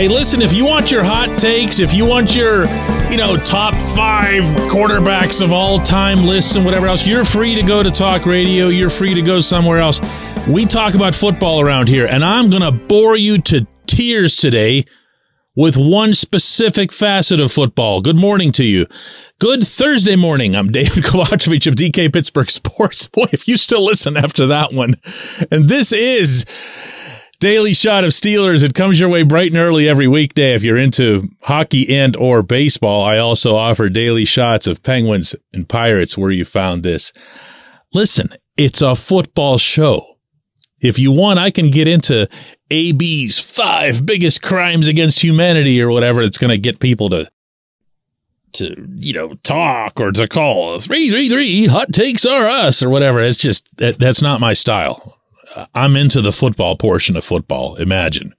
Hey, listen, if you want your hot takes, if you want your, you know, top five quarterbacks of all time lists and whatever else, you're free to go to talk radio. You're free to go somewhere else. We talk about football around here, and I'm going to bore you to tears today with one specific facet of football. Good morning to you. Good Thursday morning. I'm Dejan Kovacevic of DK Pittsburgh Sports. Boy, if you still listen after that one. And this is Daily Shot of Steelers. It comes your way bright and early every weekday if you're into hockey and or baseball. I also offer daily shots of Penguins and Pirates where you found this. Listen, it's a football show. If you want, I can get into AB's five biggest crimes against humanity or whatever. It's going to get people to to you know talk or to call three three three hot takes are us or whatever. It's just that, that's not my style. Uh, I'm into the football portion of football. Imagine.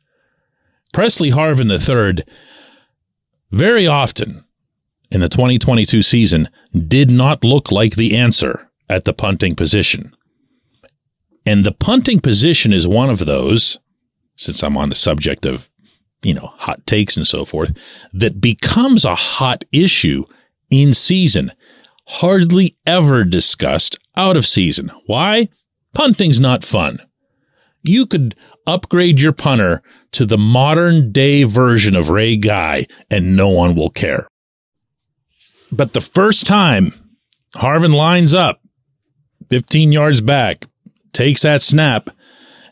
Pressley Harvin III, very often in the 2022 season, did not look like the answer at the punting position. And the punting position is one of those, since I'm on the subject of, you know, hot takes and so forth, that becomes a hot issue in season, hardly ever discussed out of season. Why? Punting's not fun. You could upgrade your punter to the modern day version of Ray Guy and no one will care. But the first time Harvin lines up 15 yards back, takes that snap,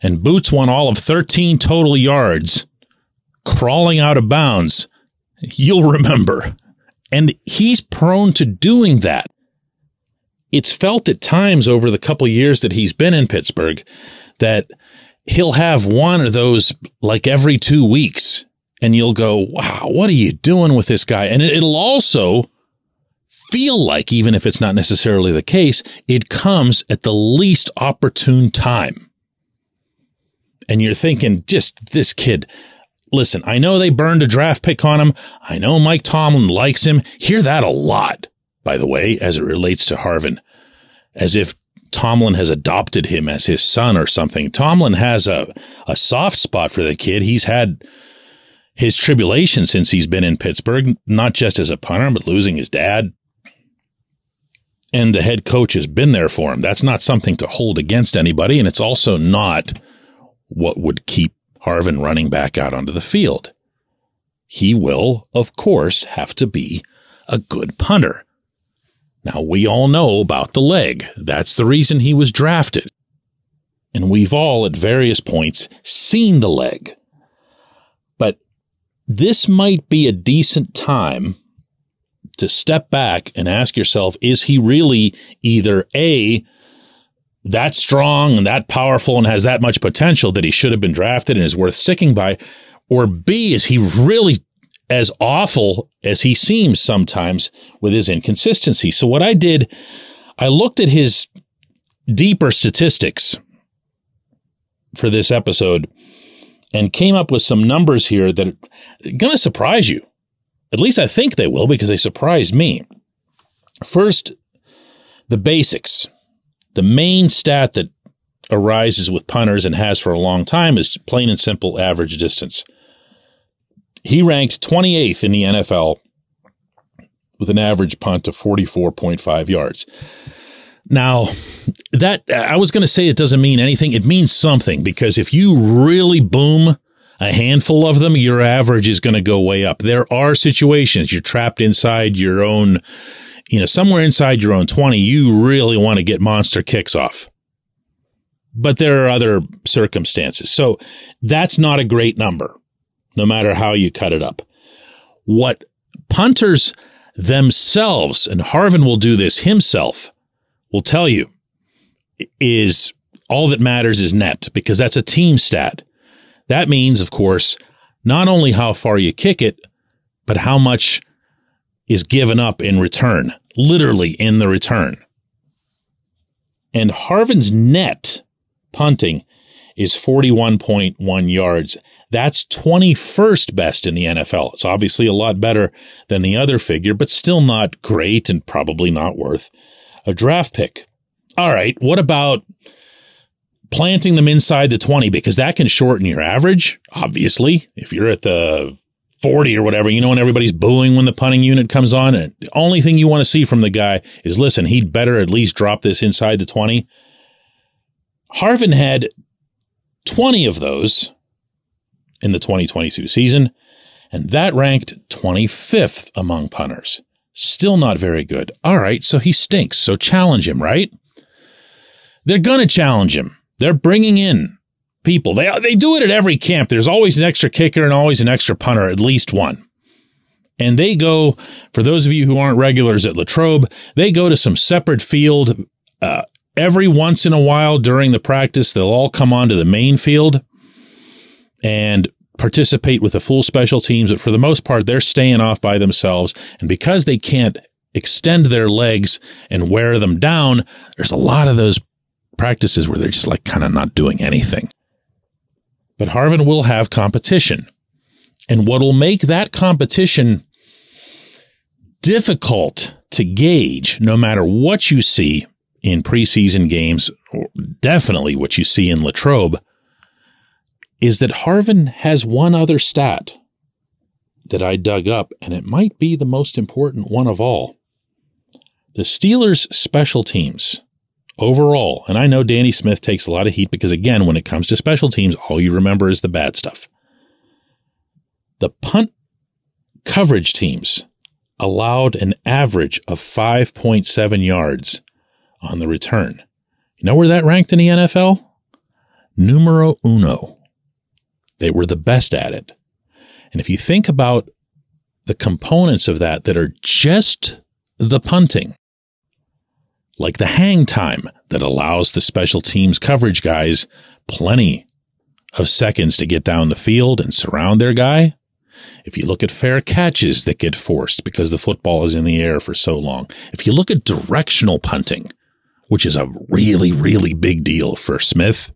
and boots one all of 13 total yards, crawling out of bounds, you'll remember. And he's prone to doing that it's felt at times over the couple years that he's been in Pittsburgh that he'll have one of those like every two weeks and you'll go, wow, what are you doing with this guy? And it'll also feel like, even if it's not necessarily the case, it comes at the least opportune time. And you're thinking, just this kid, listen, I know they burned a draft pick on him. I know Mike Tomlin likes him. Hear that a lot by the way, as it relates to Harvin, as if Tomlin has adopted him as his son or something. Tomlin has a, a soft spot for the kid. He's had his tribulation since he's been in Pittsburgh, not just as a punter, but losing his dad. And the head coach has been there for him. That's not something to hold against anybody. And it's also not what would keep Harvin running back out onto the field. He will, of course, have to be a good punter. Now, we all know about the leg. That's the reason he was drafted. And we've all, at various points, seen the leg. But this might be a decent time to step back and ask yourself is he really either A, that strong and that powerful and has that much potential that he should have been drafted and is worth sticking by? Or B, is he really as awful as he seems sometimes with his inconsistency. So what I did, I looked at his deeper statistics for this episode and came up with some numbers here that are going to surprise you. At least I think they will because they surprised me. First, the basics. The main stat that arises with punters and has for a long time is plain and simple average distance. He ranked 28th in the NFL with an average punt of 44.5 yards. Now, that I was going to say it doesn't mean anything. It means something because if you really boom a handful of them, your average is going to go way up. There are situations you're trapped inside your own, you know, somewhere inside your own 20, you really want to get monster kicks off. But there are other circumstances. So that's not a great number no matter how you cut it up. What punters themselves, and Harvin will do this himself, will tell you is all that matters is net because that's a team stat. That means, of course, not only how far you kick it, but how much is given up in return, literally in the return. And Harvin's net punting is 41.1 yards. That's 21st best in the NFL. It's obviously a lot better than the other figure, but still not great and probably not worth a draft pick. All right. What about planting them inside the 20 because that can shorten your average, obviously. If you're at the 40 or whatever, you know, when everybody's booing when the punting unit comes on, and the only thing you want to see from the guy is listen, he'd better at least drop this inside the 20. Harvin had 20 of those in the 2022 season, and that ranked 25th among punters. Still not very good. All right, so he stinks. So challenge him, right? They're going to challenge him. They're bringing in people. They, they do it at every camp. There's always an extra kicker and always an extra punter, at least one. And they go, for those of you who aren't regulars at Latrobe, they go to some separate field uh, every once in a while during the practice. They'll all come onto the main field and participate with the full special teams. But for the most part, they're staying off by themselves. And because they can't extend their legs and wear them down, there's a lot of those practices where they're just like kind of not doing anything. But Harvin will have competition. And what will make that competition difficult to gauge, no matter what you see in preseason games, or definitely what you see in Latrobe, is that Harvin has one other stat that I dug up, and it might be the most important one of all. The Steelers' special teams overall, and I know Danny Smith takes a lot of heat because, again, when it comes to special teams, all you remember is the bad stuff. The punt coverage teams allowed an average of 5.7 yards on the return. You know where that ranked in the NFL? Numero uno. They were the best at it. And if you think about the components of that that are just the punting, like the hang time that allows the special teams coverage guys plenty of seconds to get down the field and surround their guy. If you look at fair catches that get forced because the football is in the air for so long, if you look at directional punting, which is a really, really big deal for Smith,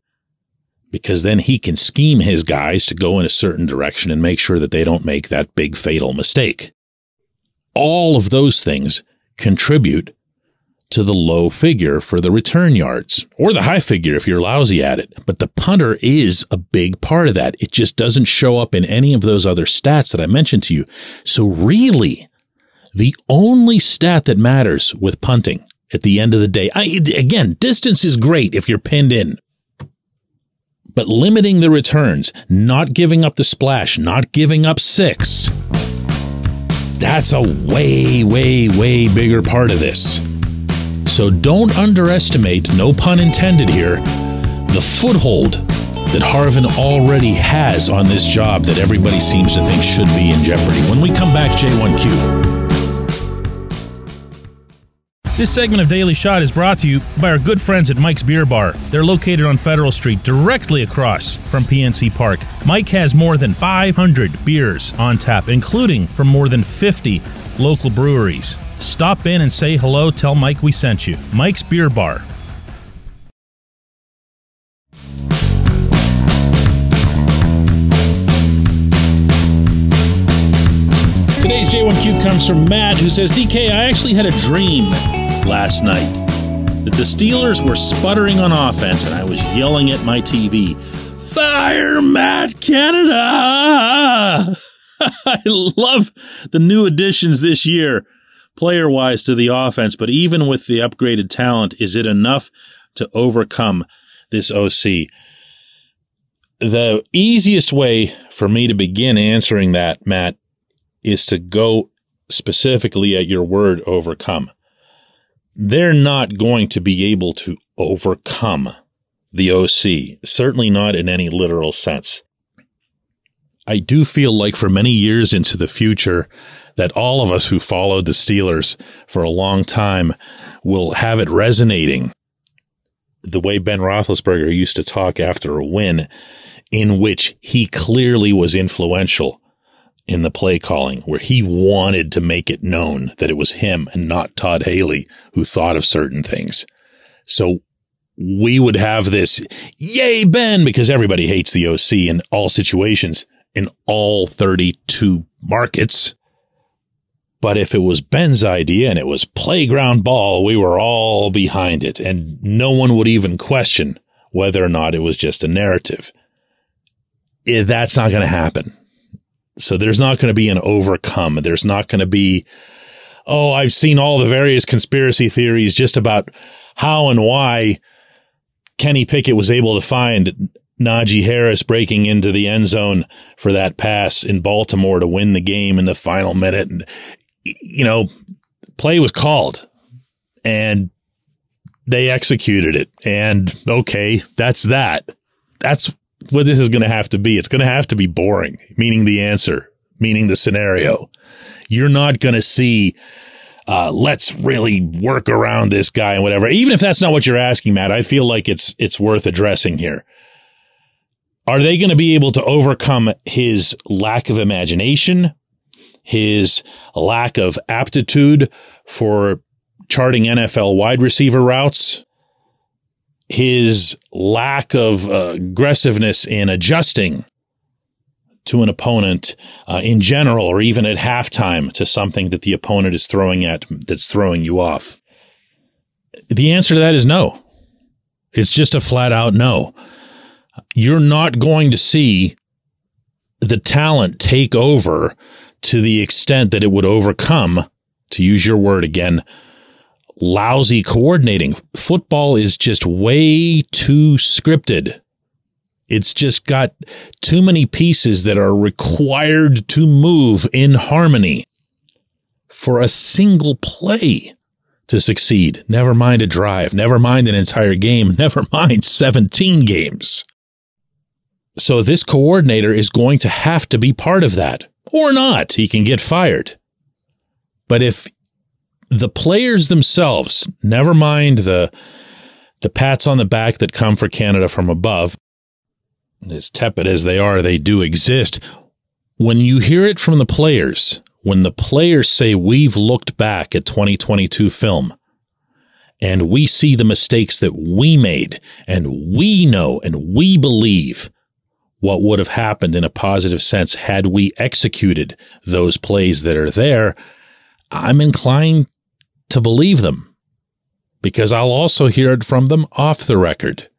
because then he can scheme his guys to go in a certain direction and make sure that they don't make that big fatal mistake. All of those things contribute to the low figure for the return yards or the high figure if you're lousy at it. But the punter is a big part of that. It just doesn't show up in any of those other stats that I mentioned to you. So really, the only stat that matters with punting at the end of the day, I, again, distance is great if you're pinned in. But limiting the returns, not giving up the splash, not giving up six, that's a way, way, way bigger part of this. So don't underestimate, no pun intended here, the foothold that Harvin already has on this job that everybody seems to think should be in jeopardy. When we come back, J1Q. This segment of Daily Shot is brought to you by our good friends at Mike's Beer Bar. They're located on Federal Street, directly across from PNC Park. Mike has more than 500 beers on tap, including from more than 50 local breweries. Stop in and say hello. Tell Mike we sent you. Mike's Beer Bar. Today's J1Q comes from Matt, who says, DK, I actually had a dream last night that the Steelers were sputtering on offense and I was yelling at my TV, Fire Matt Canada! I love the new additions this year player wise to the offense, but even with the upgraded talent, is it enough to overcome this OC? The easiest way for me to begin answering that, Matt, is to go specifically at your word overcome. They're not going to be able to overcome the OC, certainly not in any literal sense. I do feel like for many years into the future, that all of us who followed the Steelers for a long time will have it resonating the way Ben Roethlisberger used to talk after a win, in which he clearly was influential in the play calling, where he wanted to make it known that it was him and not Todd Haley who thought of certain things. So we would have this, yay, Ben, because everybody hates the OC in all situations in all 32 markets. But if it was Ben's idea and it was playground ball, we were all behind it and no one would even question whether or not it was just a narrative. Eh, that's not going to happen. So there's not going to be an overcome. There's not going to be, oh, I've seen all the various conspiracy theories just about how and why Kenny Pickett was able to find Najee Harris breaking into the end zone for that pass in Baltimore to win the game in the final minute. And, you know, play was called and they executed it. And okay, that's that. That's what this is going to have to be. It's going to have to be boring, meaning the answer, meaning the scenario. You're not going to see, uh, let's really work around this guy and whatever. Even if that's not what you're asking, Matt, I feel like it's, it's worth addressing here. Are they going to be able to overcome his lack of imagination, his lack of aptitude for charting NFL wide receiver routes, his lack of aggressiveness in adjusting to an opponent uh, in general, or even at halftime to something that the opponent is throwing at that's throwing you off? The answer to that is no. It's just a flat out no. You're not going to see the talent take over to the extent that it would overcome, to use your word again, lousy coordinating. Football is just way too scripted. It's just got too many pieces that are required to move in harmony for a single play to succeed. Never mind a drive, never mind an entire game, never mind 17 games. So this coordinator is going to have to be part of that or not. He can get fired. But if the players themselves, never mind the the pats on the back that come for Canada from above, as tepid as they are, they do exist. When you hear it from the players, when the players say we've looked back at 2022 film and we see the mistakes that we made and we know and we believe what would have happened in a positive sense had we executed those plays that are there, I'm inclined to believe them because I'll also hear it from them off the record.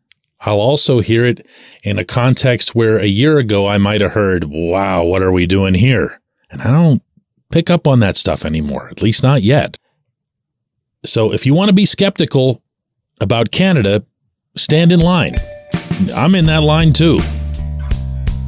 I'll also hear it in a context where a year ago I might have heard, wow, what are we doing here? And I don't pick up on that stuff anymore, at least not yet. So if you want to be skeptical about Canada, stand in line. I'm in that line too.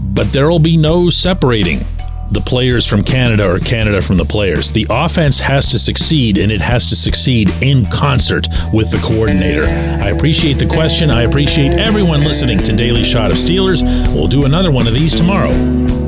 But there will be no separating the players from Canada or Canada from the players. The offense has to succeed and it has to succeed in concert with the coordinator. I appreciate the question. I appreciate everyone listening to Daily Shot of Steelers. We'll do another one of these tomorrow.